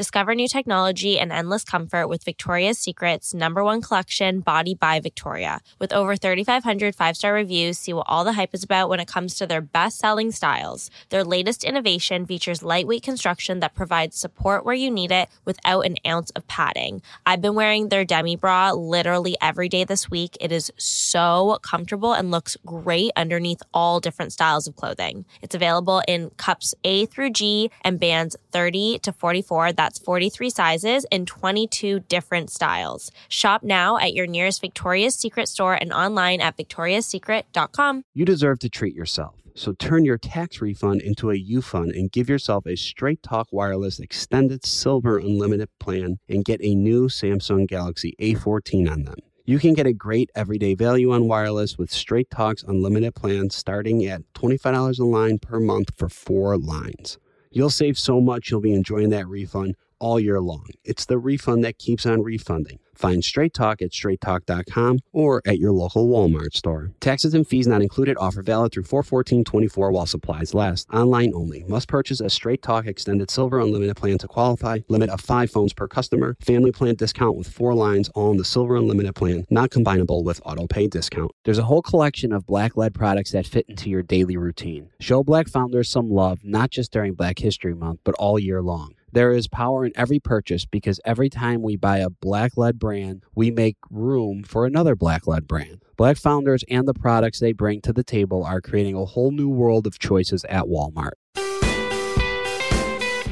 Discover new technology and endless comfort with Victoria's Secret's number one collection, Body by Victoria. With over 3,500 five star reviews, see what all the hype is about when it comes to their best selling styles. Their latest innovation features lightweight construction that provides support where you need it without an ounce of padding. I've been wearing their demi bra literally every day this week. It is so comfortable and looks great underneath all different styles of clothing. It's available in cups A through G and bands 30 to 44. That's 43 sizes in 22 different styles. Shop now at your nearest Victoria's Secret store and online at victoriassecret.com. You deserve to treat yourself. So turn your tax refund into a U fund and give yourself a Straight Talk Wireless Extended Silver Unlimited plan and get a new Samsung Galaxy A14 on them. You can get a great everyday value on wireless with Straight Talk's unlimited plan starting at $25 a line per month for four lines. You'll save so much you'll be enjoying that refund all year long. It's the refund that keeps on refunding. Find Straight Talk at straighttalk.com or at your local Walmart store. Taxes and fees not included. Offer valid through 41424 while supplies last. Online only. Must purchase a Straight Talk Extended Silver Unlimited plan to qualify. Limit of five phones per customer. Family plan discount with four lines all in the Silver Unlimited plan. Not combinable with auto pay discount. There's a whole collection of black led products that fit into your daily routine. Show black founders some love, not just during Black History Month, but all year long. There is power in every purchase because every time we buy a black led brand, we make room for another black led brand. Black founders and the products they bring to the table are creating a whole new world of choices at Walmart.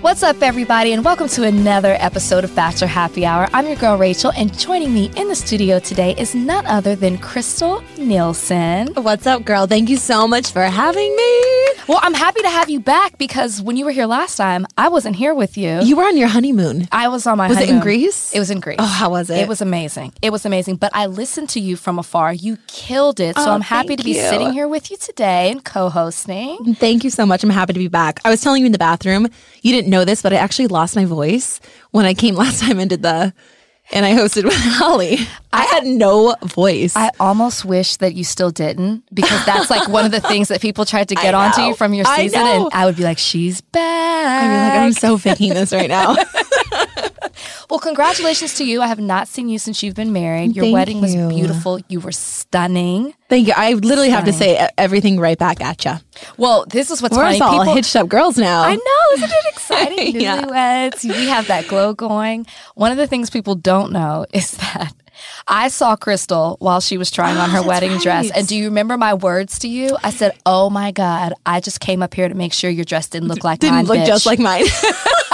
What's up, everybody, and welcome to another episode of Bachelor Happy Hour. I'm your girl, Rachel, and joining me in the studio today is none other than Krystal Nielson. What's up, girl? Thank you so much for having me. Well, I'm happy to have you back because when you were here last time, I wasn't here with you. You were on your honeymoon. I was on my Was it in honeymoon. Greece? It was in Greece. Oh, how was it? It was amazing. It was amazing. But I listened to you from afar. You killed it. So Oh, I'm happy to be you. sitting here with you today and co hosting. Thank you so much. I'm happy to be back. I was telling you in the bathroom, you didn't know this, but I actually lost my voice when I came last time and did the, and I hosted with Holly. I had no voice. I almost wish that you still didn't because that's like one of the things that people tried to get onto you from your season. know. And I would be like, she's back. I mean, like, I'm so faking this right now. Well, congratulations to you. I have not seen you since you've been married. Your Thank wedding was beautiful. You were stunning. Thank you. I literally have to say everything right back at you. Well, this is what's We're funny. all People- hitched up girls now. I know, isn't it exciting? Yeah. Newlyweds, we have that glow going. One of the things people don't know is that I saw Crystal while she was trying on her That's wedding dress. And do you remember my words to you? I said, "Oh my God, I just came up here to make sure your dress didn't look like Didn't mine, look just like mine.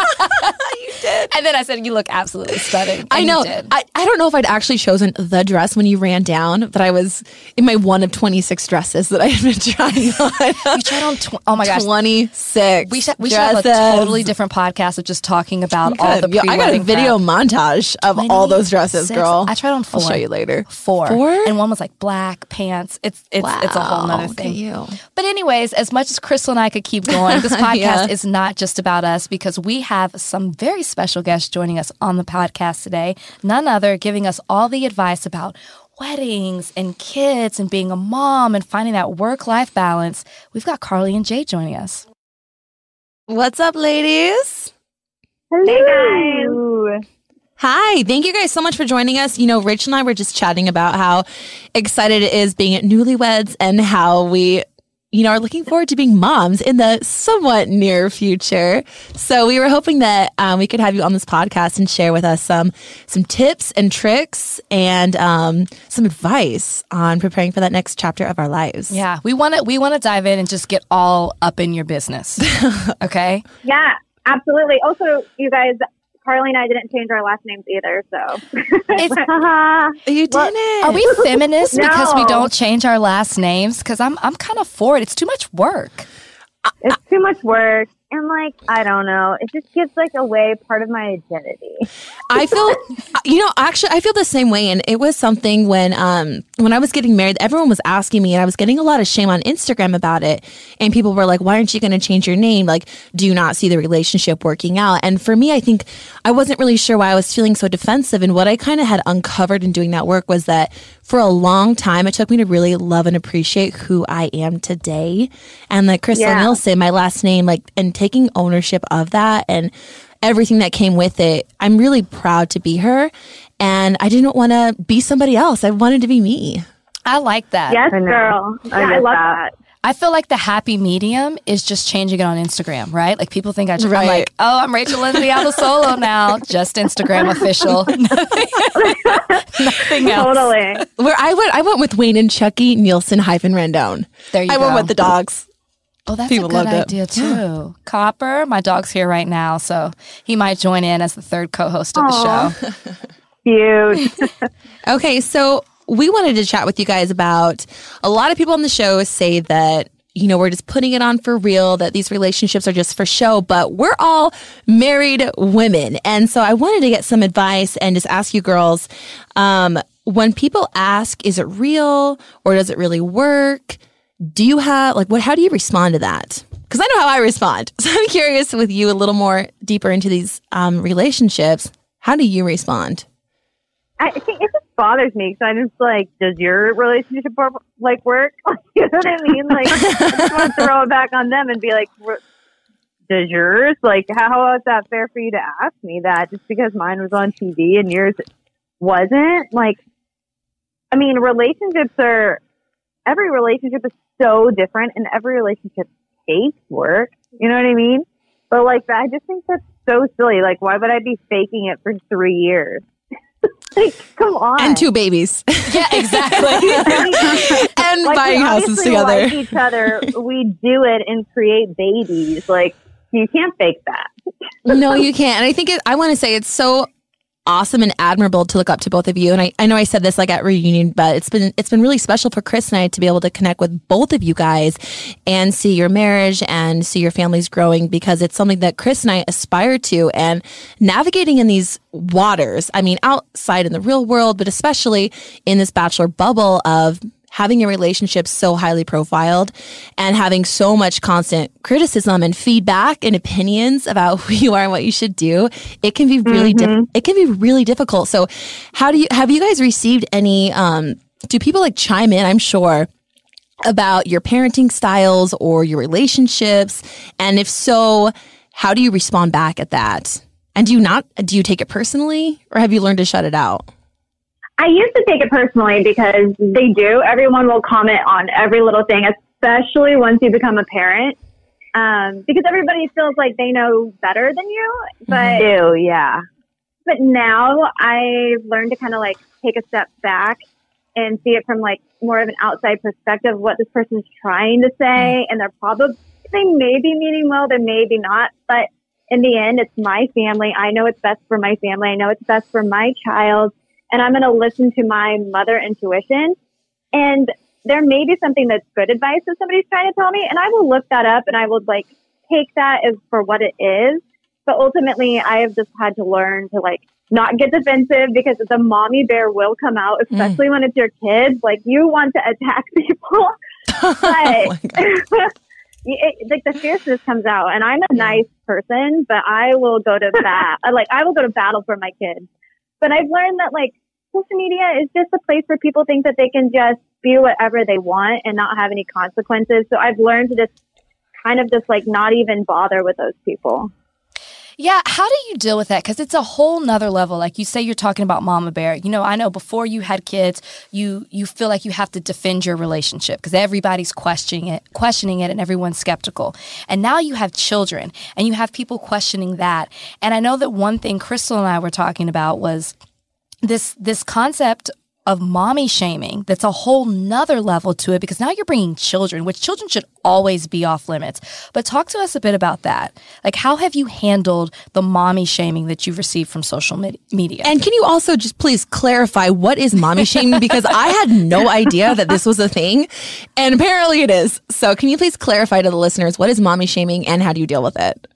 And then I said, "You look absolutely stunning." And I know. did. I, I don't know if I'd actually chosen the dress when you ran down, but I was in my one of 26 dresses that I had been trying on. you tried on. Tw- oh my gosh. 26. We should, we should have a totally different podcast of just talking about all the Yo, I got a video montage of all those dresses, 26. girl. I tried on 4 I'll show you later. Four. Four? And one was like black pants. It's it's it's a whole Wow, nother thing. you. But anyways, as much as Krystal and I could keep going, this podcast Yeah. is not just about us because we have some very special guests joining us on the podcast today. None other giving us all the advice about weddings and kids and being a mom and finding that work-life balance. We've got Carly and Jade joining us. What's up, ladies? Hello. Hi, thank you guys so much for joining us. You know, Rich and I were just chatting about how excited it is being at newlyweds and how we, you know, are looking forward to being moms in the somewhat near future. So we were hoping that um, we could have you on this podcast and share with us some some tips and tricks and um, some advice on preparing for that next chapter of our lives. Yeah, we want to we want to dive in and just get all up in your business. okay? Yeah, absolutely. Also, you guys, Carly and I didn't change our last names either, so. It's- You didn't. Are we feminists because we don't change our last names? Because I'm I'm kind of for it. It's too much work. it's too much work. And, like, I don't know. It just gives, like, away part of my identity. I feel, you know, actually, I feel the same way. And it was something when, um, when I was getting married, everyone was asking me, and I was getting a lot of shame on Instagram about it. And people were like, "Why aren't you going to change your name? Like, do you not see the relationship working out?" And for me, I think I wasn't really sure why I was feeling so defensive. And what I kind of had uncovered in doing that work was that for a long time, it took me to really love and appreciate who I am today. And like Krystal Yeah. Nielson, my last name, like, and taking ownership of that and everything that came with it. I'm really proud to be her. And I didn't want to be somebody else. I wanted to be me. I like that. Yes, I girl. I Yeah, I, get love that. that. I feel like the happy medium is just changing it on Instagram, right? Like people think I just, I'm like, oh, I'm Rachel Lindsay Abasolo now. Just Instagram official. Nothing else. Totally. Where I went, I went with Wayne and Chucky Nielson hyphen Randone. There you I go. I went with the dogs. Oh, that's People a good loved it. idea too. Copper, my dog's here right now, so he might join in as the third co-host of the show. Huge. Okay, so we wanted to chat with you guys about a lot of people on the show say that you know we're just putting it on for real that these relationships are just for show but we're all married women. And so i wanted to get some advice and just ask you girls um, when people ask is it real or does it really work? Do you have like what how do you respond to that? Because i know how i respond. So i'm curious with you a little more deeper into these um, relationships. How do you respond I think it just bothers me because I'm just like, does your relationship like work? you know what I mean? Like, I just want to throw it back on them and be like, does yours? Like, how is that fair for you to ask me that just because mine was on TV and yours wasn't? Like, I mean, relationships are every relationship is so different, and every relationship takes work. You know what I mean? But like, I just think that's so silly. Like, why would I be faking it for three years? Like, come on. and two babies yeah, exactly. and like, buying we houses together. Like each other, we do it and create babies. Like you can't fake that. no, you can't. And I think it, I want to say it's so awesome and admirable to look up to both of you. And I, I know I said this like at reunion, but it's been it's been really special for Chris and I to be able to connect with both of you guys and see your marriage and see your families growing because it's something that Chris and I aspire to and navigating in these waters. I mean, outside in the real world, but especially in this bachelor bubble of having your relationship so highly profiled and having so much constant criticism and feedback and opinions about who you are and what you should do, it can be really diff- it can be really difficult. So, how do you have you guys received any? Um, do people like chime in? I'm sure about your parenting styles or your relationships, and if so, how do you respond back at that? And do you not do you take it personally, or have you learned to shut it out? I used to take it personally because they do. Everyone will comment on every little thing, especially once you become a parent. Um, because everybody feels like they know better than you, but do, yeah. But now I've learned to kind of like take a step back and see it from like more of an outside perspective what this person's trying to say, and they're probably they may be meaning well, they may be not, but in the end, it's my family. I know it's best for my family. I know it's best for my child and I'm going to listen to my mother intuition. And there may be something that's good advice that somebody's trying to tell me, and I will look that up and I will like take that as for what it is. But ultimately, I have just had to learn to like not get defensive because the mommy bear will come out, mm. especially when it's your kids. Like you want to attack people, oh but it, like the fierceness comes out. And I'm a nice person, but I will go to bat. like I will go to battle for my kids. But I've learned that like social media is just a place where people think that they can just be whatever they want and not have any consequences. So I've learned to just kind of just like not even bother with those people. Yeah, how do you deal with that? Because it's a whole nother level. Like you say, you're talking about Mama Bear. You know, I know before you had kids, you you feel like you have to defend your relationship because everybody's questioning it, questioning it, and everyone's skeptical. And now you have children, and you have people questioning that. And I know that one thing Krystal and I were talking about was this this concept of mommy shaming that's a whole nother level to it because now you're bringing children which children should always be off limits but talk to us a bit about that like how have you handled the mommy shaming that you've received from social med- media And can you also just please clarify what is mommy shaming? Because I had no idea that this was a thing, and apparently it is. So, can you please clarify to the listeners what is mommy shaming and how do you deal with it?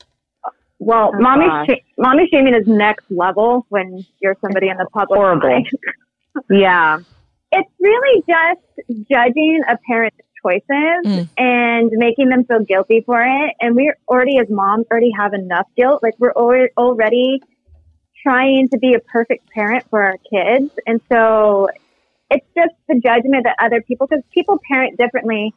Well, Oh, mommy, sh- mommy shaming is next level when you're somebody in the public. Horrible. Yeah. it's really just judging a parent's choices Mm. and making them feel guilty for it. And we already, as moms, already have enough guilt. Like we're al- already trying to be a perfect parent for our kids. And so it's just the judgment that other people, because people parent differently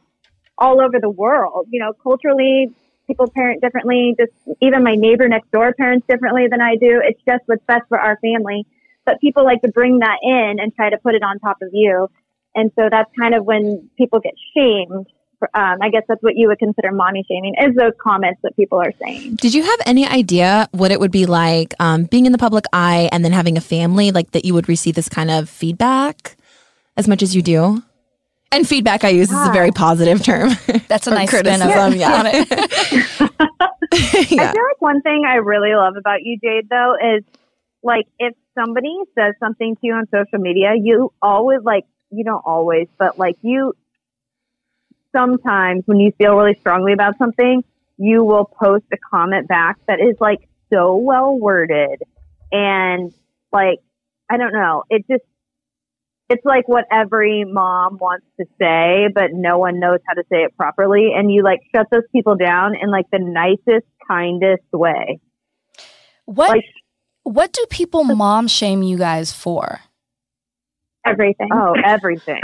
all over the world. You know, culturally, people parent differently. Just even my neighbor next door parents differently than I do. It's just what's best for our family. But people like to bring that in and try to put it on top of you. And so that's kind of when people get shamed. Um, I guess that's what you would consider mommy shaming is those comments that people are saying. Did you have any idea what it would be like um, being in the public eye and then having a family, like that you would receive this kind of feedback as much as you do? And feedback I use is a very ah. positive term. That's a Or nice spin criticism, of yeah. on it. I feel like one thing I really love about you, Jade, though, is like if somebody says something to you on social media, you always like you don't always, but like you sometimes when you feel really strongly about something, you will post a comment back that is like so well worded and like I don't know, it just it's like what every mom wants to say, but no one knows how to say it properly. And you like shut those people down in like the nicest, kindest way. What Like what do people mom shame you guys for? Everything. Oh, everything.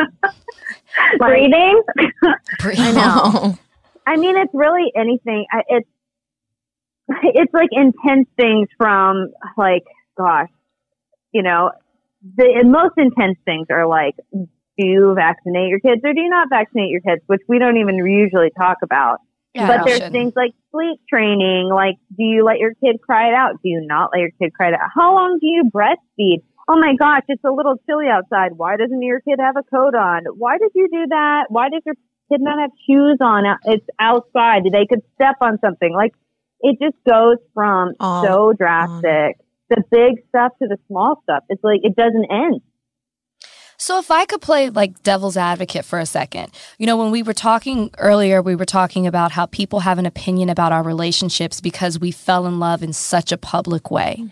Breathing. I know. I mean, it's really anything. I- It's it's like intense things from like, gosh, you know, the most intense things are like, do you vaccinate your kids or do you not vaccinate your kids? Which we don't even usually talk about. but there's shouldn't. things like sleep training, like do you let your kid cry it out? Do you not let your kid cry it out? How long do you breastfeed? Oh my gosh, it's a little chilly outside. Why doesn't your kid have a coat on? Why did you do that? Why does your kid not have shoes on? It's outside. They could step on something. Like it just goes from so drastic, the big stuff to the small stuff. It's like it doesn't end. So if I could play like devil's advocate for a second, you know, when we were talking earlier, we were talking about how people have an opinion about our relationships because we fell in love in such a public way. Mm-hmm.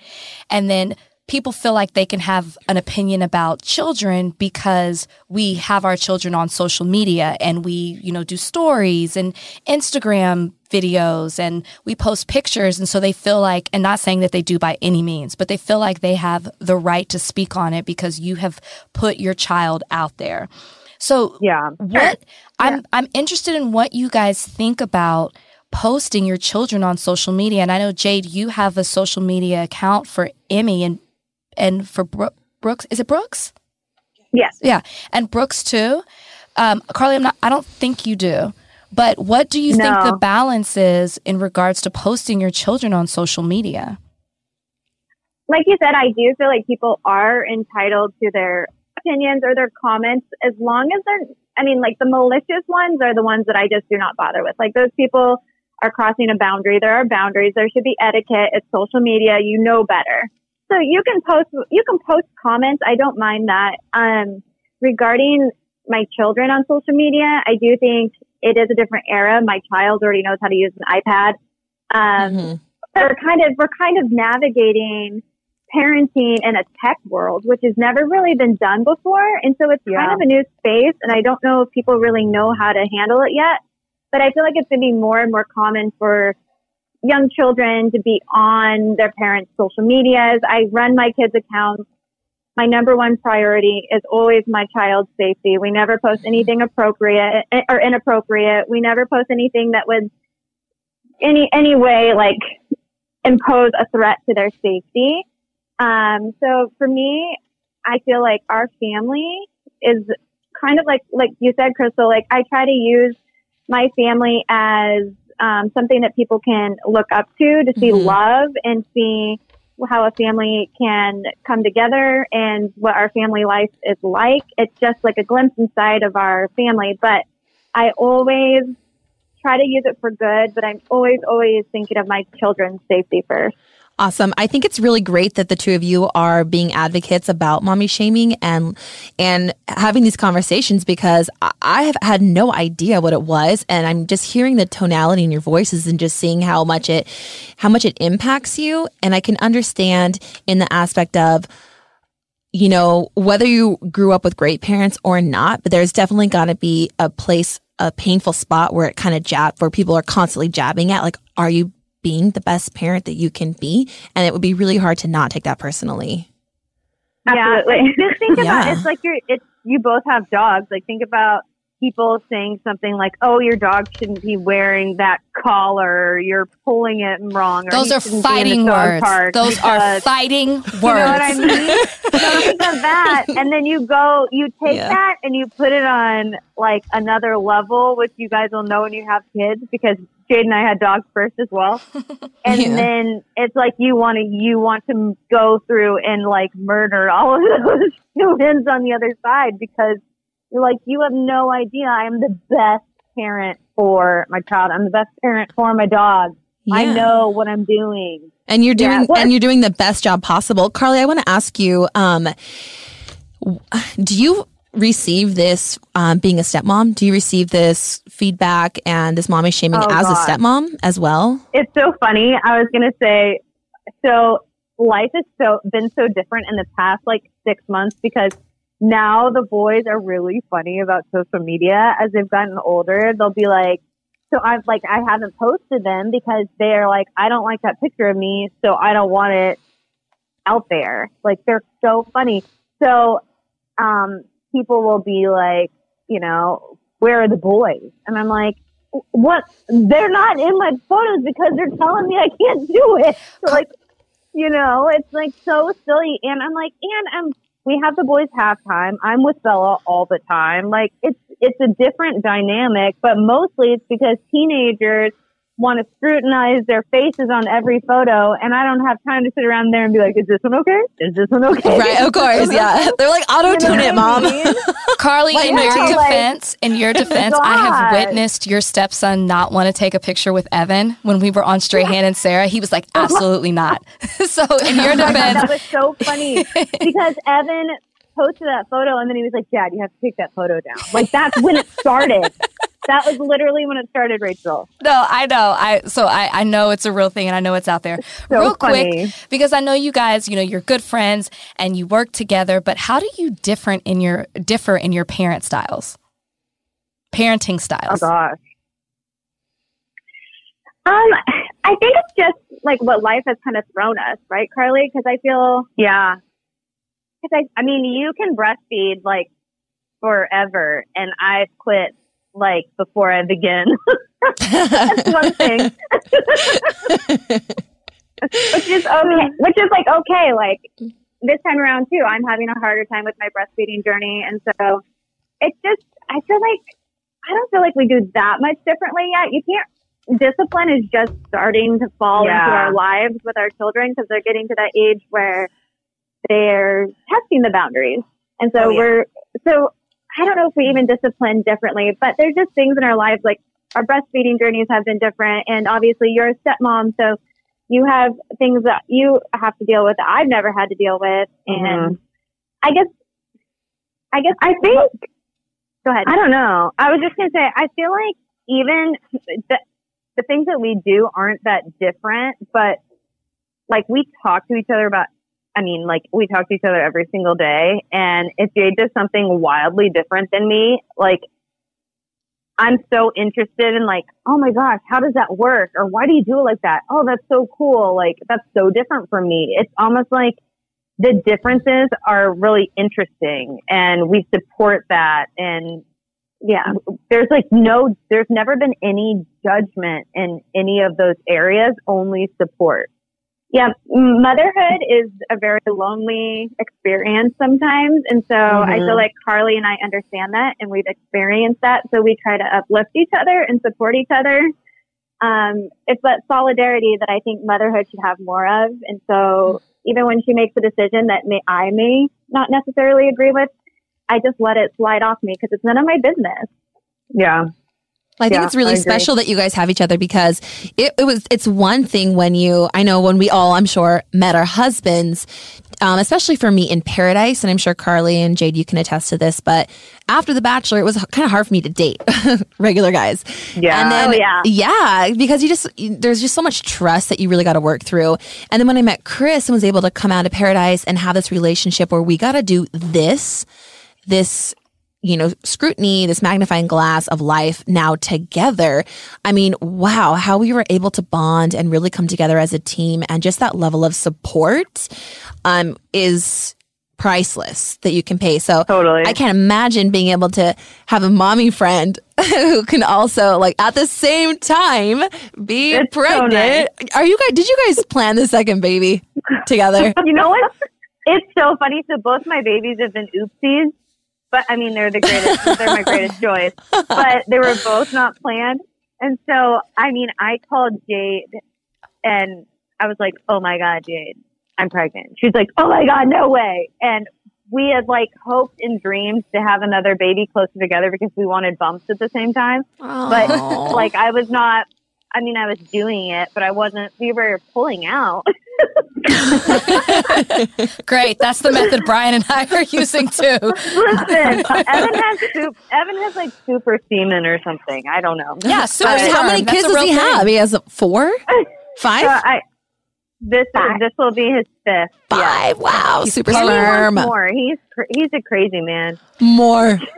And then people feel like they can have an opinion about children because we have our children on social media and we, you know, do stories and Instagram videos and we post pictures. And so they feel like, and not saying that they do by any means, but they feel like they have the right to speak on it because you have put your child out there. So Yeah. what I'm I'm interested in what you guys think about posting your children on social media. And I know Jade, you have a social media account for Emmy and and for Bro- Brooks. Is it Brooks? Yes. Yeah, and Brooks too. Um, Carly, I'm not. I don't think you do. But what do you think the balance is in regards to posting your children on social media? like you said, I do feel like people are entitled to their opinions or their comments as long as they're, I mean, like the malicious ones are the ones that I just do not bother with. Like those people are crossing a boundary. There are boundaries. There should be etiquette. It's social media. You know better. So you can post, you can post comments. I don't mind that. Um, regarding my children on social media, I do think it is a different era. My child already knows how to use an iPad. Um, Mhm. we're kind of we're kind of navigating parenting in a tech world, which has never really been done before, and so it's Yeah. kind of a new space. And I don't know if people really know how to handle it yet. But I feel like it's going to be more and more common for young children to be on their parents' social medias. I run my kids' accounts. My number one priority is always my child's safety. We never post anything appropriate eh, or inappropriate. We never post anything that would any any way like impose a threat to their safety. Um, so for me, I feel like our family is kind of like like you said, Krystal. Like I try to use my family as um, something that people can look up to to see Mhm. love and see how a family can come together and what our family life is like. It's just like a glimpse inside of our family, but I always try to use it for good, but I'm always, always thinking of my children's safety first. Awesome. I think it's really great that the two of you are being advocates about mommy shaming and and having these conversations because I- have had no idea what it was and I'm just hearing the tonality in your voices and just seeing how much it how much it impacts you and I can understand in the aspect of you know whether you grew up with great parents or not but there's definitely got to be a place a painful spot where it kind of jab where people are constantly jabbing at like are you being the best parent that you can be and it would be really hard to not take that personally Yeah, Absolutely. just think about Yeah. it's like you're it's you both have dogs. Like think about people saying something like, "Oh, your dog shouldn't be wearing that collar. You're pulling it wrong." Or Those are shouldn't be in fighting words. park Those are fighting words. You know what I mean? so think of that, and then you go, you take Yeah. that and you put it on like another level, which you guys will know when you have kids because Jade and I had dogs first as well. And Yeah. then it's like you want to you want to go through and like murder all of those humans on the other side because you're like you have no idea. I am the best parent for my child. I'm the best parent for my dog. I know what I'm doing. and you're doing what- and you're doing the best job possible carly i want to ask you um do you receive this um, being a stepmom do you receive this feedback and this mommy shaming Oh, as God. a stepmom as well It's so funny. I was gonna say, so life has so been so different in the past like six months because now the boys are really funny about social media as they've gotten older. They'll be like, so I've like I haven't posted them because they're like, I don't like that picture of me, so I don't want it out there. Like they're so funny. So um people will be like, you know, where are the boys? And I'm like, what they're not in my photos because they're telling me I can't do it. So like, you know, it's like so silly. And I'm like, and um, we have the boys halftime. I'm with Bella all the time. Like it's it's a different dynamic, but mostly it's because teenagers want to scrutinize their faces on every photo, and I don't have time to sit around there and be like, "Is this one okay? Is this one okay?" right of course yeah they're like auto tune it mom? Carly, Like, in your yeah, like- defense, in your defense, I have witnessed your stepson not want to take a picture with Evan when we were on Strahan and Sara. He was like, absolutely not. so in oh your Oh God, defense, that was so funny because Evan posted that photo and then he was like, Dad, you have to take that photo down. Like that's when it started. That was literally when it started, Rachel. no, I know. I so I, I know it's a real thing and I know it's out there. So real funny. quick, because I know you guys, you know, you're good friends and you work together, but how do you different in your differ in your parent styles? Parenting styles. Oh gosh. Um, I think it's just like what life has kind of thrown us, right, Carly? Because I feel, yeah. Because I, I mean, you can breastfeed like forever, and I've quit like before I begin. That's one thing. which is okay. Which is like okay. Like this time around too, I'm having a harder time with my breastfeeding journey, and so it's just I feel like I don't feel like we do that much differently yet. You can't. Discipline is just starting to fall into our lives with our children because they're getting to that age where they're testing the boundaries, and so Oh, yeah. we're so. I don't know if we even discipline differently, but there's just things in our lives like our breastfeeding journeys have been different, and obviously you're a stepmom, so you have things that you have to deal with that I've never had to deal with. And mm-hmm. I guess, I guess, I think, go ahead. I don't know. I was just going to say, I feel like even the, the things that we do aren't that different, but like we talk to each other about, I mean, like we talk to each other every single day. And if Jade does something wildly different than me, like I'm so interested in like, oh my gosh, how does that work? Or why do you do it like that? Oh, that's so cool. Like that's so different from me. It's almost like the differences are really interesting and we support that. And yeah, there's like no, there's never been any judgment in any of those areas, only support. Yeah, motherhood is a very lonely experience sometimes. And so I feel like Carly and I understand that and we've experienced that. So we try to uplift each other and support each other. Um, it's that solidarity that I think motherhood should have more of. And so even when she makes a decision that may, I may not necessarily agree with, I just let it slide off me because it's none of my business. Yeah. I think Yeah, it's really special that you guys have each other because it, it was it's one thing when you I know when we all I'm sure met our husbands, um, especially for me in Paradise, and I'm sure Carly and Jade you can attest to this. But after The Bachelor, it was kind of hard for me to date regular guys. Yeah. and then Oh, yeah. yeah, because you just you- there's just so much trust that you really got to work through. And then when I met Chris and was able to come out of Paradise and have this relationship where we got to do this, this you know, scrutiny, this magnifying glass of life now together. I mean, wow, how we were able to bond and really come together as a team and just that level of support um, is priceless that you can pay. So Totally. I can't imagine being able to have a mommy friend who can also like at the same time be It's so pregnant. nice. Are you guys did you guys plan the second baby together? you know what? It's so funny. So both my babies have been oopsies, but I mean they're the greatest. they're my greatest joys. But they were both not planned, and so I mean I called Jade, and I was like, "Oh my god, Jade, I'm pregnant." She's like, "Oh my god, no way!" And we had like hoped and dreamed to have another baby closer together because we wanted bumps at the same time. But like I was not. I mean, I was doing it, but I wasn't. We were pulling out. Great. That's the method Bryan and I are using too. Listen, Evan has soup, Evan has like super semen or something. I don't know. Yeah, super I mean, how many kids does he thing. have? He has four? Five? So I this is, this will be his fifth. Five. Wow. Super And he sperm. more. He's he's a crazy man. More.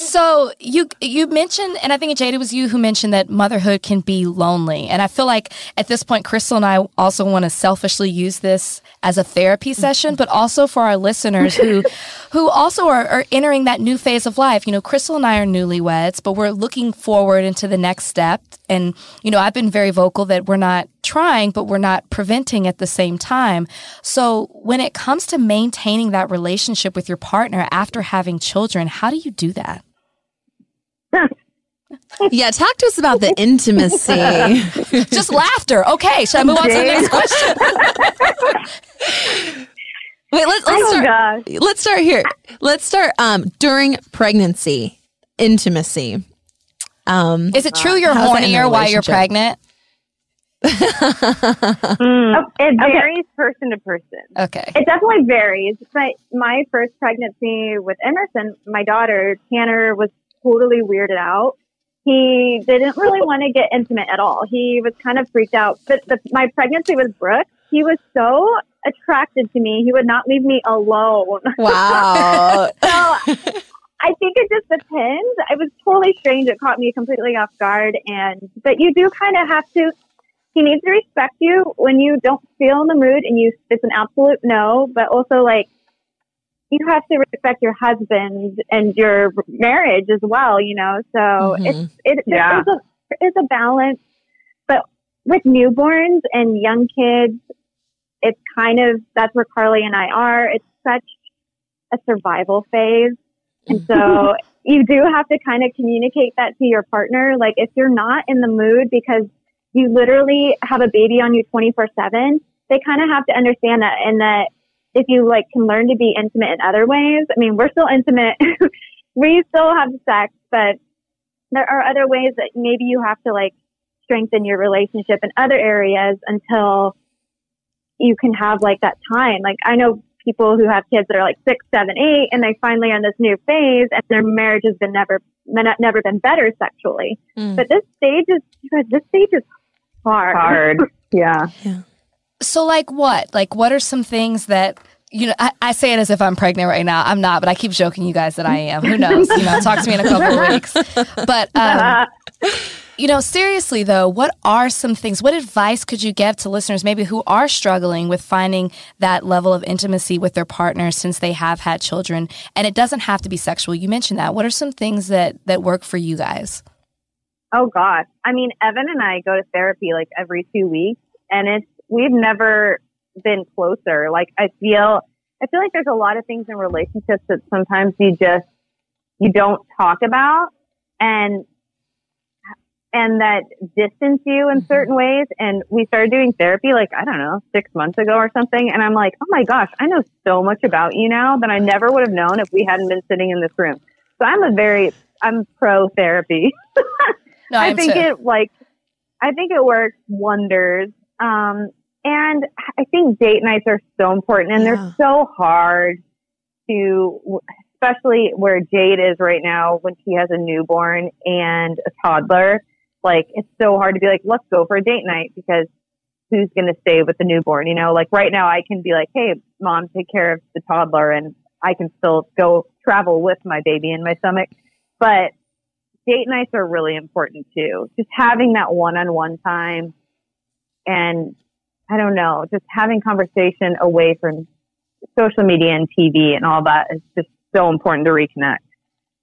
So you you mentioned, and I think Jada it was you who mentioned that motherhood can be lonely, and I feel like at this point, Krystal and I also want to selfishly use this as a therapy mm-hmm. session, but also for our listeners who who also are, are entering that new phase of life. You know, Krystal and I are newlyweds, but we're looking forward into the next step, and you know, I've been very vocal that we're not trying, but we're not preventing at the same time. So when it comes to maintaining that relationship with your partner after having children, how do you do that? Yeah, talk to us about the intimacy. Just laughter. Okay, should I move on to the next question? Wait, let's let's Oh start. gosh. Let's start here. Let's start um during pregnancy intimacy. Um Is it true you're How's that hornier while you're pregnant? Mm, it varies person to person. Okay. It definitely varies. But my first pregnancy with Emerson, my daughter Tanner was totally weirded out. He didn't really want to get intimate at all. He was kind of freaked out. But the, my pregnancy with Brooke, he was so attracted to me. He would not leave me alone. wow. So I think it just depends. It was totally strange. It caught me completely off guard. And but you do kind of have to. He needs to respect you when you don't feel in the mood, and you. It's an absolute no. But also like. You have to respect your husband and your marriage as well, you know. So Mhm. it's it Yeah. there's a there's a balance, but with newborns and young kids, it's kind of that's where Carly and I are. It's such a survival phase. And so you do have to kind of communicate that to your partner. Like if you're not in the mood because you literally have a baby on you 24 seven, they kind of have to understand that and that if you like can learn to be intimate in other ways. I mean, we're still intimate. we still have sex, but there are other ways that maybe you have to like strengthen your relationship in other areas until you can have like that time. Like I know people who have kids that are like six, seven, eight, and they finally are in this new phase, and their marriage has been never never been better sexually. Mm. But this stage is this stage is hard. Hard. Yeah. So, like, what? Like, what are some things that you know? I, I say it as if I'm pregnant right now. I'm not, but I keep joking you guys that I am. Who knows? You know, talk to me in a couple weeks. But um, you know, seriously though, what are some things? What advice could you give to listeners maybe who are struggling with finding that level of intimacy with their partner since they have had children? And it doesn't have to be sexual. You mentioned that. What are some things that that work for you guys? Oh gosh. I mean, Evan and I go to therapy like every two weeks and it's, we've never been closer. Like I feel, I feel like there's a lot of things in relationships that sometimes you just, you don't talk about and, and that distance you in certain ways. And we started doing therapy like, I don't know, six months ago or something. And I'm like, oh my gosh, I know so much about you now that I never would have known if we hadn't been sitting in this room. So I'm a very, I'm pro therapy. No, I think too. it like I think it works wonders. Um, and I think date nights are so important, and Yeah. they're so hard to, especially where Jade is right now when she has a newborn and a toddler. Like it's so hard to be like, let's go for a date night because who's going to stay with the newborn? You know, like right now I can be like, hey, mom, take care of the toddler, and I can still go travel with my baby in my stomach, but date nights are really important too. Just having that one-on-one time and I don't know, just having conversation away from social media and TV and all that is just so important to reconnect.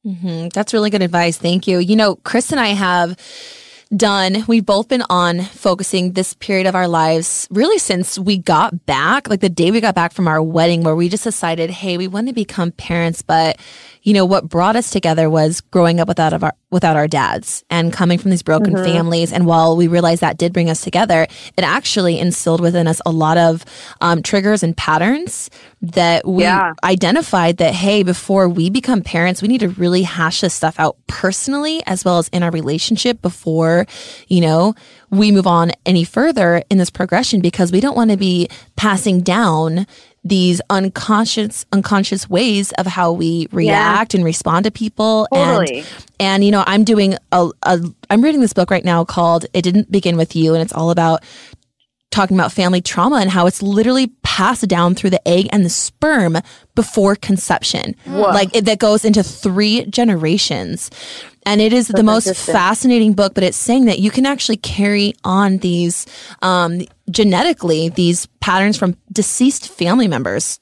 Mm-hmm. That's really good advice. Thank you. You know, Chris and I have done, we've both been on focusing this period of our lives really since we got back, like the day we got back from our wedding, where we just decided, hey, we want to become parents, but you know, what brought us together was growing up without our without our dads and coming from these broken mm-hmm. families. And while we realized that did bring us together, it actually instilled within us a lot of um, triggers and patterns that we yeah. identified that hey, before we become parents, we need to really hash this stuff out personally as well as in our relationship before, you know, we move on any further in this progression because we don't want to be passing down these unconscious unconscious ways of how we react yeah. and respond to people totally. and and you know i'm doing a, a i'm reading this book right now called it didn't begin with you and it's all about talking about family trauma and how it's literally passed down through the egg and the sperm before conception Whoa. like it, that goes into three generations and it is That's the most fascinating book, but it's saying that you can actually carry on these um, genetically, these patterns from deceased family members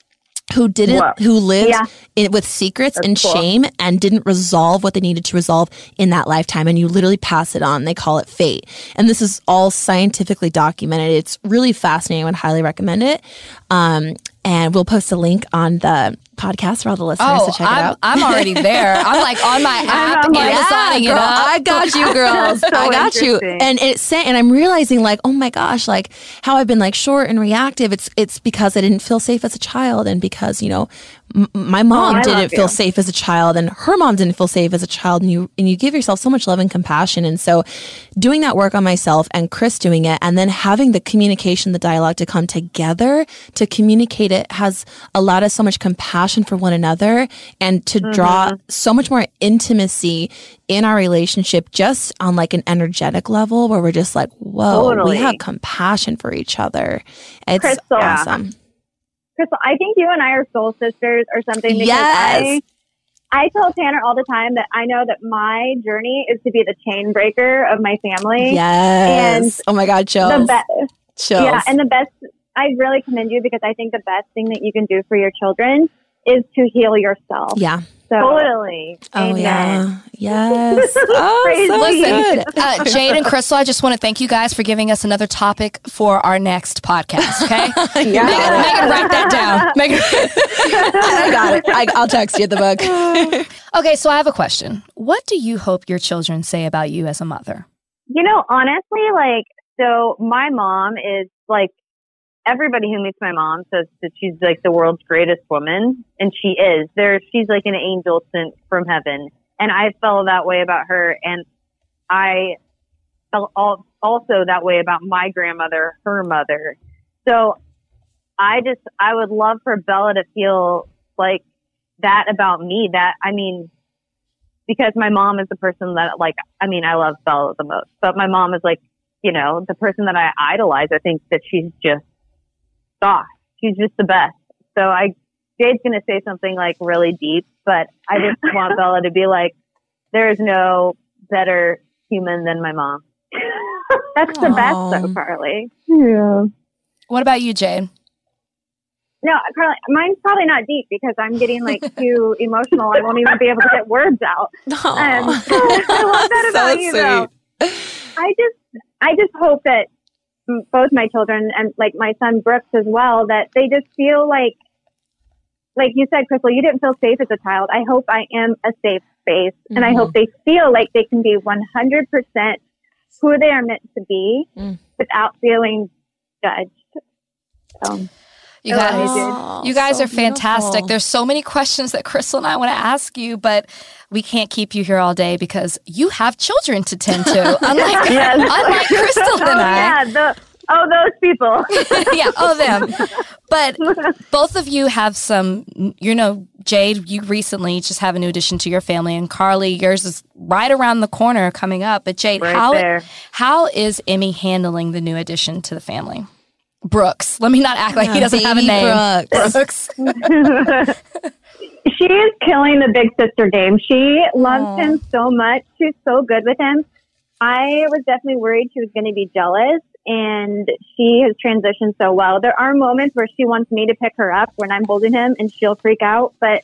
who didn't Whoa. who lived yeah. in, with secrets That's and cool. shame and didn't resolve what they needed to resolve in that lifetime and you literally pass it on they call it fate and this is all scientifically documented it's really fascinating i would highly recommend it um, and we'll post a link on the podcast for all the listeners oh, to check I'm, it out. I'm already there. I'm like on my app, I'm Amazoning ah, yeah, girl, I got you, girls. so I got you. And it's saying, and I'm realizing like, oh my gosh, like how I've been like short and reactive. It's it's because I didn't feel safe as a child, and because you know m- my mom oh, didn't feel safe as a child, and her mom didn't feel safe as a child, and you and you give yourself so much love and compassion. And so, doing that work on myself and Chris doing it, and then having the communication, the dialogue to come together to communicate it has allowed us so much compassion for one another and to mm-hmm. draw so much more intimacy in our relationship just on like an energetic level where we're just like, whoa, totally. we have compassion for each other. It's Krystal. awesome. Krystal, I think you and I are soul sisters or something because yes. I I tell Tanner all the time that I know that my journey is to be the chain breaker of my family. Yes. And oh my God, chills. The best. Chills. Yeah, and the best I really commend you because I think the best thing that you can do for your children is to heal yourself. Yeah. So, totally. Oh Amen. yeah. Yes. oh, so Listen, uh, Jade and Krystal, I just want to thank you guys for giving us another topic for our next podcast. Okay. yeah. Megan, Megan, write that down. Megan. I got it. I, I'll text you the book. okay. So I have a question. What do you hope your children say about you as a mother? You know, honestly, like, so my mom is like everybody who meets my mom says that she's like the world's greatest woman, and she is. There, she's like an angel sent from heaven, and I felt that way about her, and I felt also that way about my grandmother, her mother. So I just, I would love for Bella to feel like that about me. That I mean, because my mom is the person that like, I mean, I love Bella the most, but my mom is like, you know, the person that I idolize. I think that she's just gosh, she's just the best. So I, Jade's going to say something like really deep, but I just want Bella to be like, there is no better human than my mom. That's the best though, Carly. Yeah. What about you, Jade? No, Carly, mine's probably not deep because I'm getting like too emotional. I won't even be able to get words out. Um, I love that so about you, sweet. though. I just, I just hope that both my children and like my son Brooks as well that they just feel like like you said Krystal you didn't feel safe as a child I hope I am a safe space mm-hmm. and I hope mm-hmm. they feel like they can be 100% who they are meant to be mm. without feeling judged so you guys, oh, oh, you guys so are fantastic. Beautiful. There's so many questions that Krystal and I want to ask you, but we can't keep you here all day because you have children to tend to. Unlike, yes. unlike Krystal and oh, I. Yeah, the, oh, those people. yeah, oh, them. But both of you have some, you know, Jade, you recently just have a new addition to your family, and Carly, yours is right around the corner coming up. But Jade, right how there. how is Emmy handling the new addition to the family? Brooks. Let me not act like he doesn't have a name. Brooks. Brooks. she is killing the big sister game. She loves Aww. him so much. She's so good with him. I was definitely worried she was going to be jealous and she has transitioned so well. There are moments where she wants me to pick her up when I'm holding him and she'll freak out, but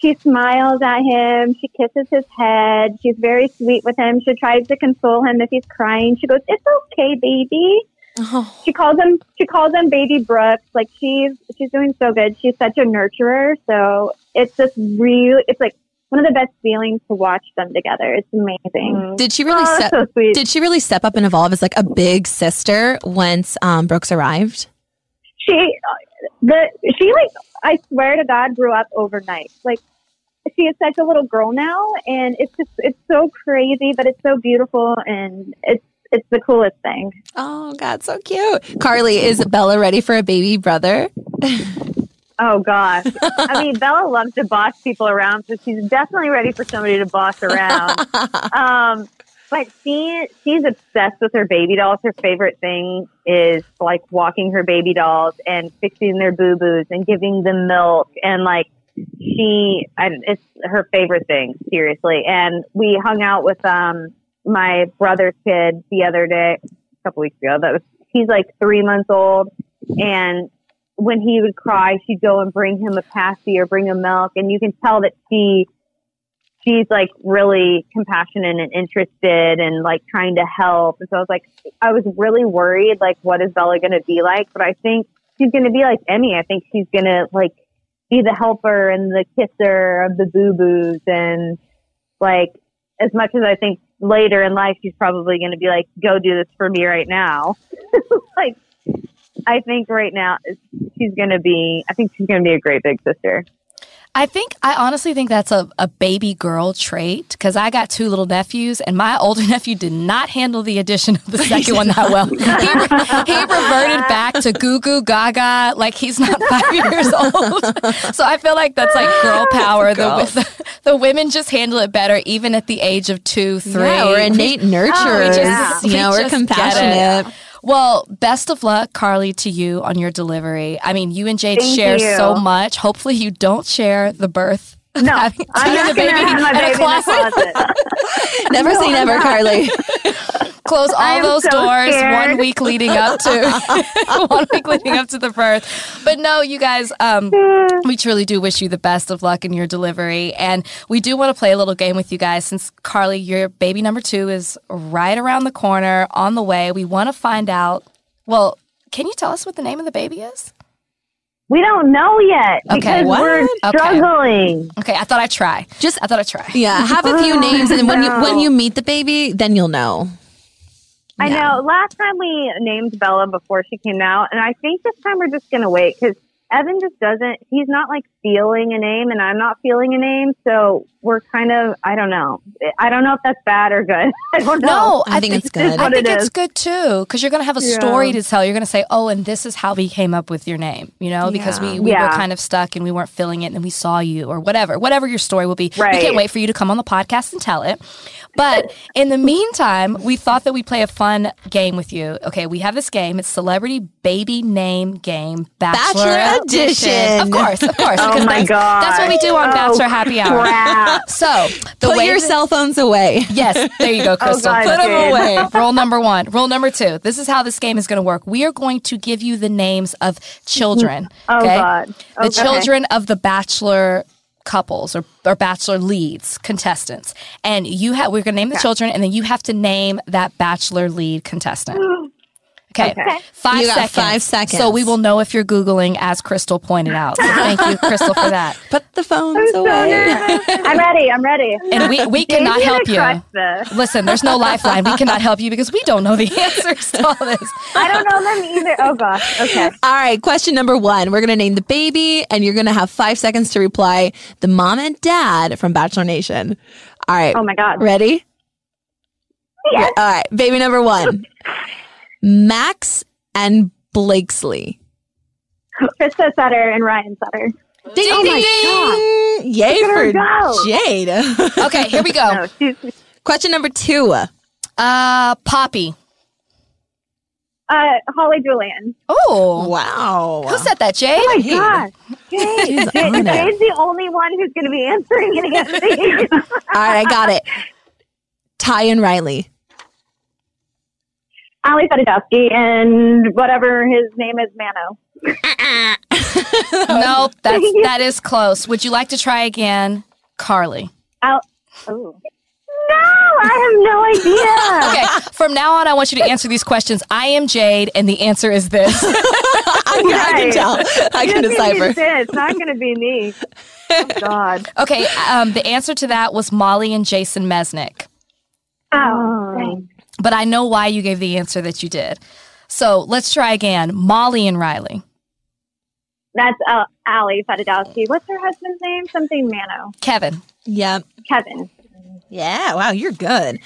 she smiles at him. She kisses his head. She's very sweet with him. She tries to console him if he's crying. She goes, "It's okay, baby." Oh. She calls him. She calls him Baby Brooks. Like she's she's doing so good. She's such a nurturer. So it's just real. It's like one of the best feelings to watch them together. It's amazing. Did she really Oh, step? so sweet. Did she really step up and evolve as like a big sister once um, Brooks arrived? she the she like I swear to God grew up overnight. Like she is such a little girl now, and it's just it's so crazy, but it's so beautiful, and it's it's the coolest thing. Oh God, so cute. Carly, is Bella ready for a baby brother? Oh gosh. I mean, Bella loves to boss people around, so she's definitely ready for somebody to boss around. Um, but she she's obsessed with her baby dolls. Her favorite thing is like walking her baby dolls and fixing their boo boos and giving them milk and like she and it's her favorite thing seriously. And we hung out with um my brother's kid the other day, a couple weeks ago. That was he's like three months old and when he would cry, she'd go and bring him a passy or bring him milk, and you can tell that she she's like really compassionate and interested and like trying to help. And so I was like, I was really worried, like, what is Bella going to be like? But I think she's going to be like Emmy. I think she's going to like be the helper and the kisser of the boo boos, and like as much as I think later in life she's probably going to be like, go do this for me right now. like, I think right now she's going to be, I think she's going to be a great big sister. I think I honestly think that's a, a baby girl trait because I got two little nephews and my older nephew did not handle the addition of the second one that well. He, he reverted back to goo goo gaga like he's not five years old. So I feel like that's like girl power. The, the, the women just handle it better even at the age of two, three. Yeah, we're innate nurturers. just- you know, we're just get it. compassionate. Well, best of luck, Carly, to you on your delivery. I mean, you and Jade Thank share you. so much. Hopefully, you don't share the birth. No, I'm not going to have my in a baby in the closet. closet. Never say never, Carly. Close all those so doors scared. one week leading up to one week leading up to the birth. But no, you guys, um, we truly do wish you the best of luck in your delivery, and we do want to play a little game with you guys. Since Carly, your baby number two is right around the corner, on the way. We want to find out. Well, can you tell us what the name of the baby is? We don't know yet Okay, because what? we're struggling. Okay, I thought I'd try. Just I thought I'd try. yeah, have a few names, and when you when you meet the baby, then you'll know. I know. Last time we named Bella before she came out, and I think this time we're just going to wait because Evan just doesn't, he's not like feeling a name, and I'm not feeling a name. So we're kind of, I don't know. I don't know if that's bad or good. I don't know. No, I think it's good. I think it it's good too because you're going to have a Yeah. story to tell. You're going to say, "Oh, and this is how we came up with your name," you know, because we, we were kind of stuck and we weren't filling it, and then we saw you or whatever, whatever your story will be. We can't wait for you to come on the podcast and tell it. But in the meantime, we thought that we'd play a fun game with you. Okay, we have this game. It's Celebrity Baby Name Game Bachelor, Bachelor Edition. Of course, of course. Oh my that's, God. That's what we do on Oh, Bachelor Happy oh, Hour. Crap. So the Put way your that- cell phones away. Yes, there you go, oh, Krystal. God, Put them Jade. away. Rule number one. Rule number two. This is how this game is going to work. We are going to give you the names of children. Oh, okay? God. The oh, Okay. children of the bachelor couples or, or bachelor leads contestants and you have we're going to name the children and then you have to name that bachelor lead contestant okay, Okay. five You got seconds five seconds. so we will know if you're googling as Krystal pointed out so thank you Krystal for that Put the phones I'm away. nervous. I'm ready. I'm ready. and we, we cannot help you this. Listen, there's no lifeline. We cannot help you because we don't know the answers to all this. I don't know them either. Oh gosh. Okay. All right, question number one. We're going to name the baby, and you're going to have five seconds to reply the mom and dad from Bachelor Nation. All right. Oh my God. Ready? Yes. All right. Baby number one Max and Blakesley. Trista Sutter and Ryan Sutter. Ding, Oh ding, my ding. Yay Look at for go. Jade. Okay, here we go. No, question number two. Uh, Poppy. Uh, Holly Julian. Oh, Wow. who said that, Jay? Oh my Jade. God. Jade. She's Jade- Jade's the only one who's going to be answering any of these. All right, I got it. Ty and Riley. Ali Fedotowsky and whatever his name is, Manno. nope, that's that is close. Would you like to try again, Carly? Al- oh. No, I have no idea. Okay, from now on, I want you to answer these questions. I am Jade, and the answer is this. I, I can Right. tell. I can It's gonna be decipher. It's not going to be me. Oh, God. Okay, um, the answer to that was Molly and Jason Mesnick. Oh, thanks. But I know why you gave the answer that you did. So let's try again. Molly and Riley. That's uh, Ali Fedotowsky. What's her husband's name? Something Manno. Kevin. Yep. Kevin. Yeah. Wow, you're good.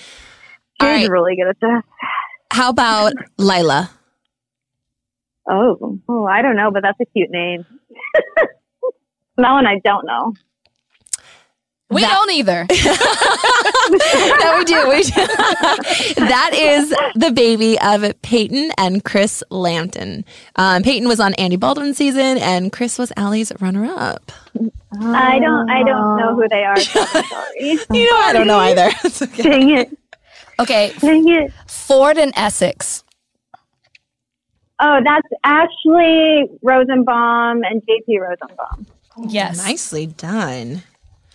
All She's right. really good at this. How about Lila? Oh, oh, I don't know, but that's a cute name. that one I don't know. We don't either. no, we do. We do. that is the baby of Peyton and Chris Lambton. Um, Peyton was on Andy Baldwin season, and Chris was Ali's runner-up. I don't. I don't know who they are. So I'm sorry. You know, I don't know either. Okay. Dang it! Okay, Dang it! Ford and Essex. Oh, that's Ashley Rosenbaum and JP Rosenbaum. Yes. Nicely done.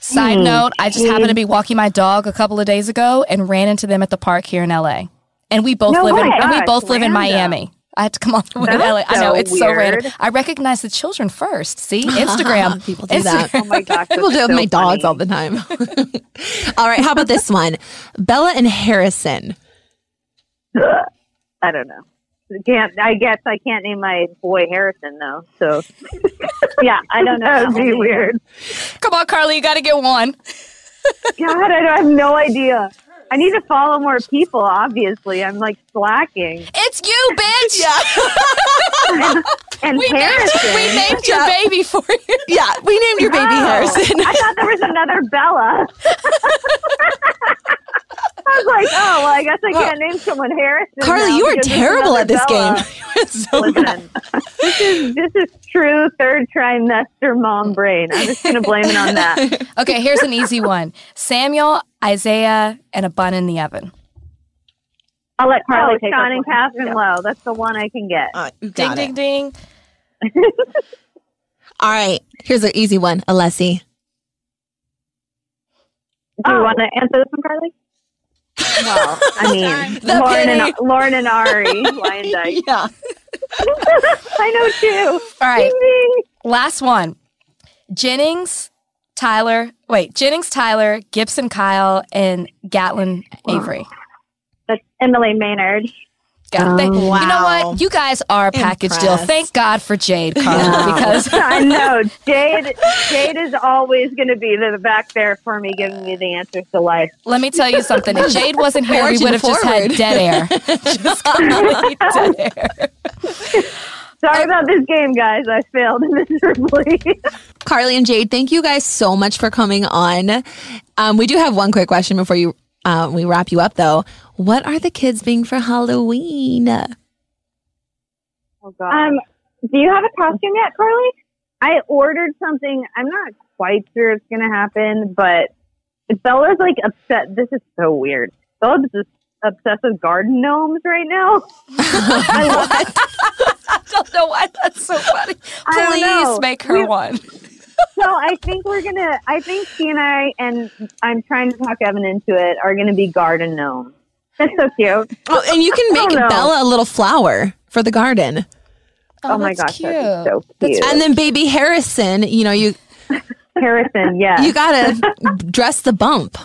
Side mm. note, I just happened to be walking my dog a couple of days ago and ran into them at the park here in LA. And we both No live in way. and we both live in. Miami. I had to come all the way to That's LA. I know so it's so random. weird. I recognize the children first. See, Instagram. People do that. Oh my gosh! People do it that's with my so dogs all the time. all right, how about this one? Bella and Harrison. I don't know. Can't I guess I can't name my boy Harrison though. So yeah, I don't know. That would be weird. Come on, Carly, you got to get one. God, I, don't- I have no idea. I need to follow more people. Obviously, I'm like slacking. It's you, bitch. yeah. And We named, Harrison. we named your baby for you. Yeah, we named your baby Oh, Harrison. I thought there was another Bella. I was like, oh well, I guess I can't name someone Harrison. Carly, you are terrible at this Bella. game. So. Listen, this is this is true third trimester mom brain. I'm just gonna blame it on that. Okay, here's an easy one Samuel, Isaiah, and a bun in the oven. I'll let Carly Oh, take Sean Sean and Catherine Lowe. That's the one I can get. Uh, you Ding, ding, ding. All right, here's an easy one. Alessi. Do you Oh. want to answer this one, Carly? Well, I mean, Lauren and. Lauren and Arie, Lion Yeah. I know too. All right, Ding, ding. last one Jennings, Tyler, wait, Jennings, Tyler, Gibson, Kyle, and Gatlin, Avery. That's Emily Maynard. Got it. Thank- You know what? You guys are a package deal. Thank God for Jade, Carla, because I know Jade. Jade is always going to be the back there for me, giving me the answers to life. let me tell you something. If Jade wasn't here, we would have just had dead air. just dead air. Sorry about this game, guys. I failed miserably. Carly and Jade, thank you guys so much for coming on. Um, we do have one quick question before you uh, we wrap you up, though. What are the kids being for Halloween? Oh God. Um, do you have a costume yet, Carly? I ordered something. I'm not quite sure it's going to happen, but Bella's like upset. This is so weird. Bella's just obsessed with garden gnomes right now. I love. I don't know why that's so funny. I don't know. Please make her We- one. So I think we're gonna. I think she and I, and I'm trying to talk Evan into it, are gonna be garden gnomes. That's so cute. Oh, and you can make Oh. Bella a little flower for the garden. Oh, oh my that's gosh, cute. that'd be so That's cute. And then baby Harrison, you know, you Harrison, yeah, you gotta dress the bump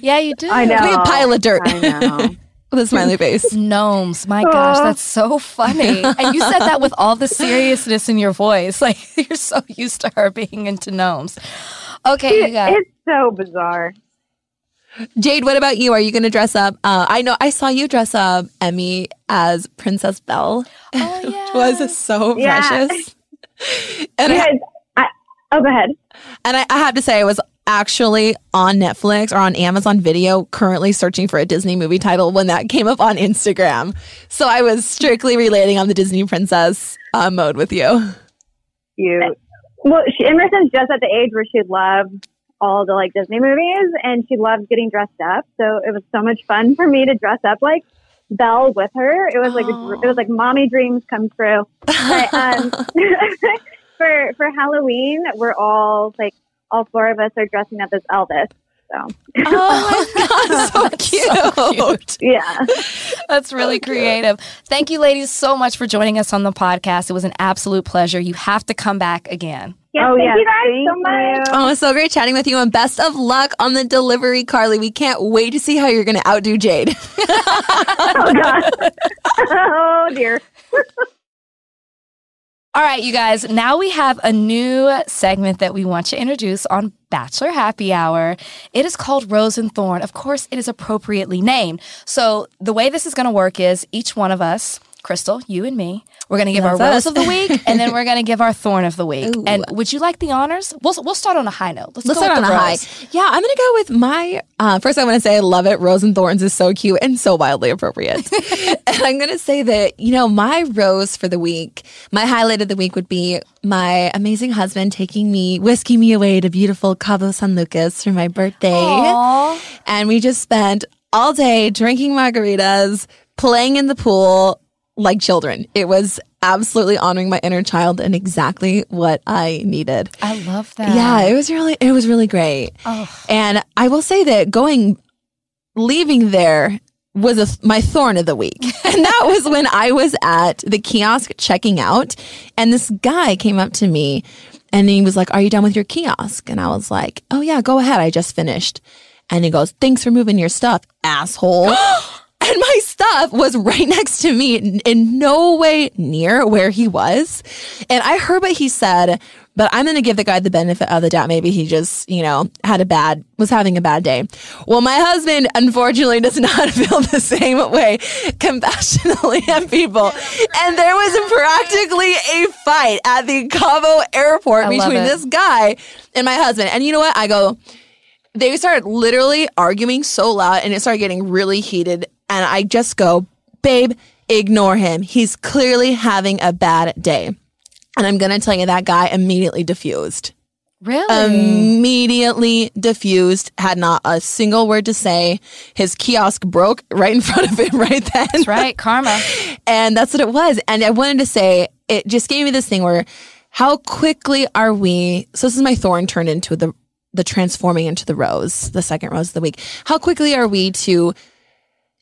Yeah, you do. I know. Be a pile of dirt. I know. With a smiley face. Gnomes. My gosh, that's so funny. And you said that with all the seriousness in your voice. Like you're so used to her being into gnomes. Okay, you guys. it's so bizarre. Jade, what about you? Are you going to dress up? Uh, I know I saw you dress up, Emmy, as Princess Belle. Oh yeah. It was so Yeah. precious. And I, Because I, oh, go ahead. and I, I have to say, I was actually on Netflix or on Amazon Video, currently searching for a Disney movie title when that came up on Instagram. So I was strictly relating on the Disney princess uh, mode with you. Cute. Well, she, Emerson's just at the age where she loved all the like Disney movies, and she loved getting dressed up. So it was so much fun for me to dress up like Belle with her. It was like a, it was like mommy dreams come true. But um, for for Halloween, we're all like all four of us are dressing up as Elvis. So Oh my god, so cute. yeah, That's really creative. Thank you, ladies, so much for joining us on the podcast. It was an absolute pleasure. You have to come back again. yeah. Oh, thank yeah. you guys Thank so much. Oh, it's so great chatting with you and best of luck on the delivery, Carly. We can't wait to see how you're going to outdo Jade. Oh god. oh dear. All right, you guys, now we have a new segment that we want to introduce on Bachelor Happy Hour. It is called Rose and Thorn. Of course, it is appropriately named. So, the way this is going to work is each one of us, Krystal, you and me, we're going to give our That's Rose of the Week and then we're going to give our Thorn of the Week. Ooh. And would you like the honors? We'll, we'll start on a high note. Let's, Let's go start on a the high. Yeah, I'm gonna go with my. Uh, first, I want to say I love it. Rose and Thorns is so cute and so wildly appropriate. and I'm gonna say that you know my rose for the week, my highlight of the week would be my amazing husband taking me, whisking me away to beautiful Cabo San Lucas for my birthday, Aw. and we just spent all day drinking margaritas, playing in the pool like children. It was absolutely honoring my inner child and exactly what I needed. I love that. Yeah, it was really it was really great. Oh. And I will say that going leaving there was a, my thorn of the week. And that was when I was at the kiosk checking out and this guy came up to me and he was like, "Are you done with your kiosk?" And I was like, "Oh yeah, go ahead. I just finished." And he goes, "Thanks for moving your stuff, asshole." And my stuff was right next to me, in, no way near where he was. And I heard what he said, but I'm going to give the guy the benefit of the doubt. Maybe he just, you know, had a bad, was having a bad day. Well, my husband, unfortunately, does not feel the same way compassionately at people. And there was practically a fight at the Cabo airport I between this guy and my husband. And you know what? I go, they started literally arguing so loud and it started getting really heated. And I just go, babe, ignore him. He's clearly having a bad day. And I'm going to tell you that guy immediately diffused. Really? Immediately diffused, had not a single word to say. His kiosk broke right in front of him right then. That's right. Karma. And that's what it was. And I wanted to say, it just gave me this thing where how quickly are we? So this is my thorn turned into the the transforming into the rose, the second rose of the week. How quickly are we to,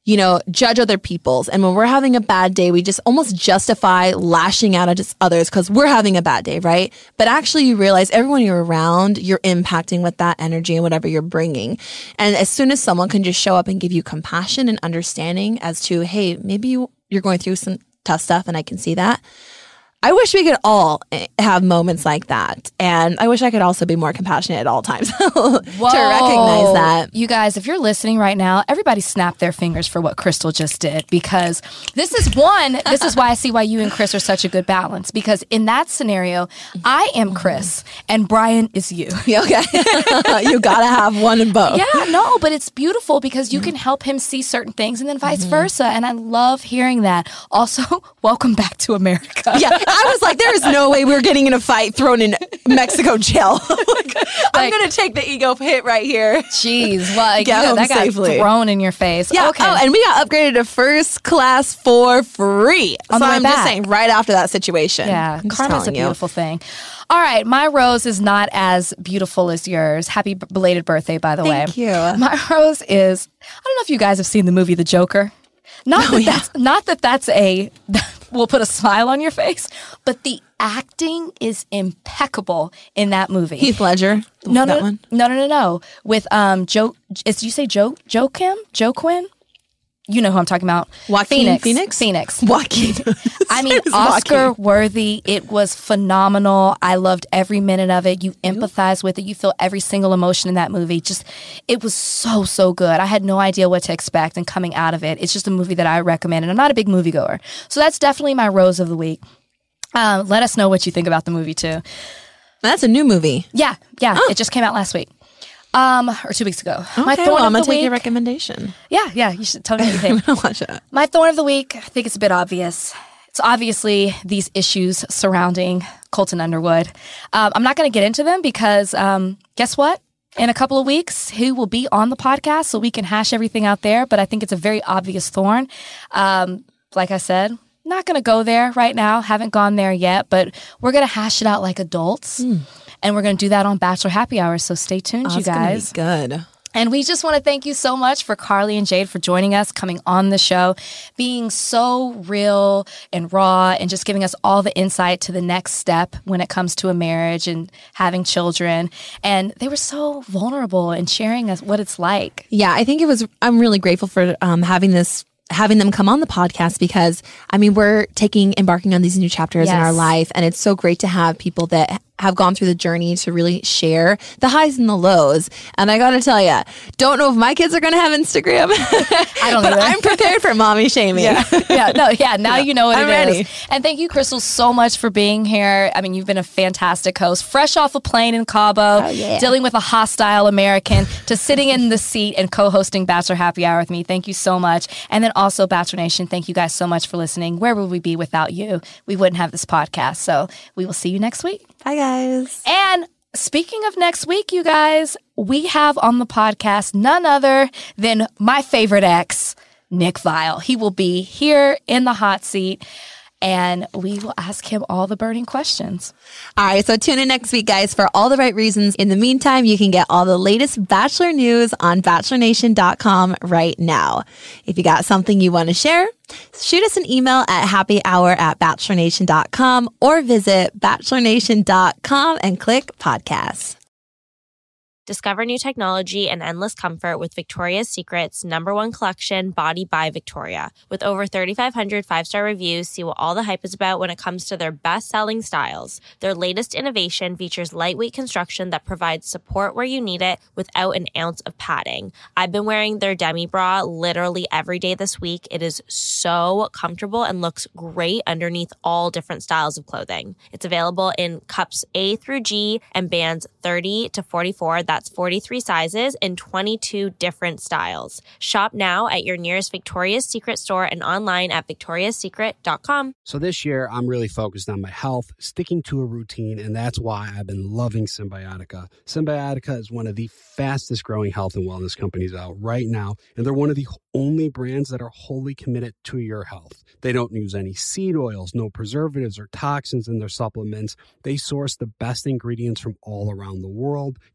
you know, judge other people's? And when we're having a bad day, we just almost justify lashing out at others because we're having a bad day, right? But actually, you realize everyone you're around, you're impacting with that energy and whatever you're bringing. And as soon as someone can just show up and give you compassion and understanding as to, hey, maybe you, you're going through some tough stuff, and I can see that. I wish we could all eh, have moments like that. And I wish I could also be more compassionate at all times to recognize that. You guys, if you're listening right now, everybody snap their fingers for what Krystal just did because this is one, this is why I see why you and Chris are such a good balance. Because in that scenario, I am Chris and Bryan is you. Okay. you gotta have one in both. Yeah, no, but it's beautiful because you can help him see certain things and then vice versa. And I love hearing that. Also, welcome back to America. Yeah. I was like, there is no way we're getting in a fight thrown in Mexico jail. Like, I'm Like- gonna take the ego hit right here. Jeez, like Get you know, that got safely. thrown in your face. Yeah. Okay. Oh, and we got upgraded to first class for free. On so I'm back. just saying, right after that situation. Yeah, I'm karma's a telling you. beautiful thing. All right, my rose is not as beautiful as yours. Happy belated birthday, by the Thank way. Thank you. My rose is I don't know if you guys have seen the movie The Joker. Not Oh, that that's not that that's a will put a smile on your face, but the acting is impeccable in that movie. Heath Ledger. no, that no, one. no, no, no, no. With um Joe, is you say Joe Joe Kim Joe Quinn? You know who I'm talking about. Joaquin Phoenix. Phoenix? Phoenix. Joaquin. I mean, His name is Oscar Joaquin. worthy. It was phenomenal. I loved every minute of it. You empathize with it. You feel every single emotion in that movie. Just, it was so, so good. I had no idea what to expect and coming out of it. It's just a movie that I recommend. And I'm not a big moviegoer. So that's definitely my rose of the week. Um, let us know what you think about the movie too. That's a new movie. Yeah, yeah. It just came out last week. Um, or two weeks ago. my Okay, thorn well, I'm gonna take week. your recommendation. yeah, yeah. You should tell me what you think. I'm gonna watch it. My thorn of the week, I think it's a bit obvious. It's obviously these issues surrounding Colton Underwood. Um, I'm not going to get into them because um, guess what? in a couple of weeks who will be on the podcast so we can hash everything out there. But I think it's a very obvious thorn. Um, like I said, not going to go there right now. Haven't gone there yet, but we're going to hash it out like adults. Mm. And we're going to do that on Bachelor Happy Hour. So stay tuned, oh, you guys. good. And we just want to thank you so much for Carly and Jade for joining us, coming on the show, being so real and raw, and just giving us all the insight to the next step when it comes to a marriage and having children. And they were so vulnerable and sharing us what it's like. Yeah, I think it was, I'm really grateful for um, having this having them come on the podcast because I mean we're taking embarking on these new chapters yes. in our life and it's so great to have people that have gone through the journey to really share the highs and the lows. And I got to tell you, don't know if my kids are going to have Instagram. I don't know. I'm prepared for mommy shaming. Yeah. yeah. No. Yeah. Now yeah. you know what I'm it ready. Is. And thank you, Krystal, so much for being here. I mean, you've been a fantastic host, fresh off a plane in Cabo, oh, yeah. dealing with a hostile American, to sitting in the seat and co-hosting Bachelor Happy Hour with me. Thank you so much. And then also Bachelor Nation, thank you guys so much for listening. Where would we be without you? We wouldn't have this podcast. So we will see you next week. Bye, guys. And speaking of next week, you guys, we have on the podcast none other than my favorite ex, Nick Viall. He will be here in the hot seat and we will ask him all the burning questions. All right, so tune in next week, guys, for all the right reasons. In the meantime, you can get all the latest Bachelor news on BachelorNation.com right now. If you got something you want to share, shoot us an email at happyhour at BachelorNation.com or visit BachelorNation.com and click podcasts. Discover new technology and endless comfort with Victoria's Secret's number one collection, Body by Victoria. With over 3,500 five star reviews, see what all the hype is about when it comes to their best selling styles. Their latest innovation features lightweight construction that provides support where you need it without an ounce of padding. I've been wearing their demi bra literally every day this week. It is so comfortable and looks great underneath all different styles of clothing. It's available in cups A through G and bands 30 to 44 that's 43 sizes in 22 different styles. Shop now at your nearest Victoria's Secret store and online at victoriassecret.com. So this year, I'm really focused on my health, sticking to a routine, and that's why I've been loving Cymbiotika. Cymbiotika is one of the fastest growing health and wellness companies out right now, and they're one of the only brands that are wholly committed to your health. They don't use any seed oils, no preservatives or toxins in their supplements. They source the best ingredients from all around the world,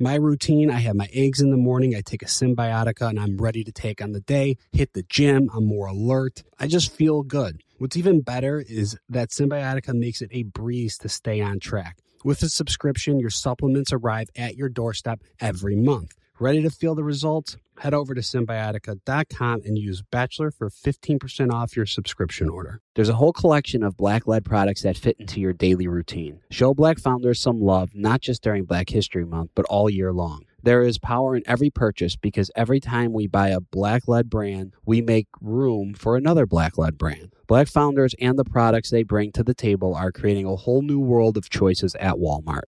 My routine I have my eggs in the morning, I take a Cymbiotika and I'm ready to take on the day, hit the gym, I'm more alert. I just feel good. What's even better is that Cymbiotika makes it a breeze to stay on track. With a subscription, your supplements arrive at your doorstep every month. Ready to feel the results? Head over to cymbiotika.com and use Bachelor for 15% off your subscription order. There's a whole collection of black led products that fit into your daily routine. Show black founders some love, not just during Black History Month, but all year long. There is power in every purchase because every time we buy a black led brand, we make room for another black led brand. Black founders and the products they bring to the table are creating a whole new world of choices at Walmart.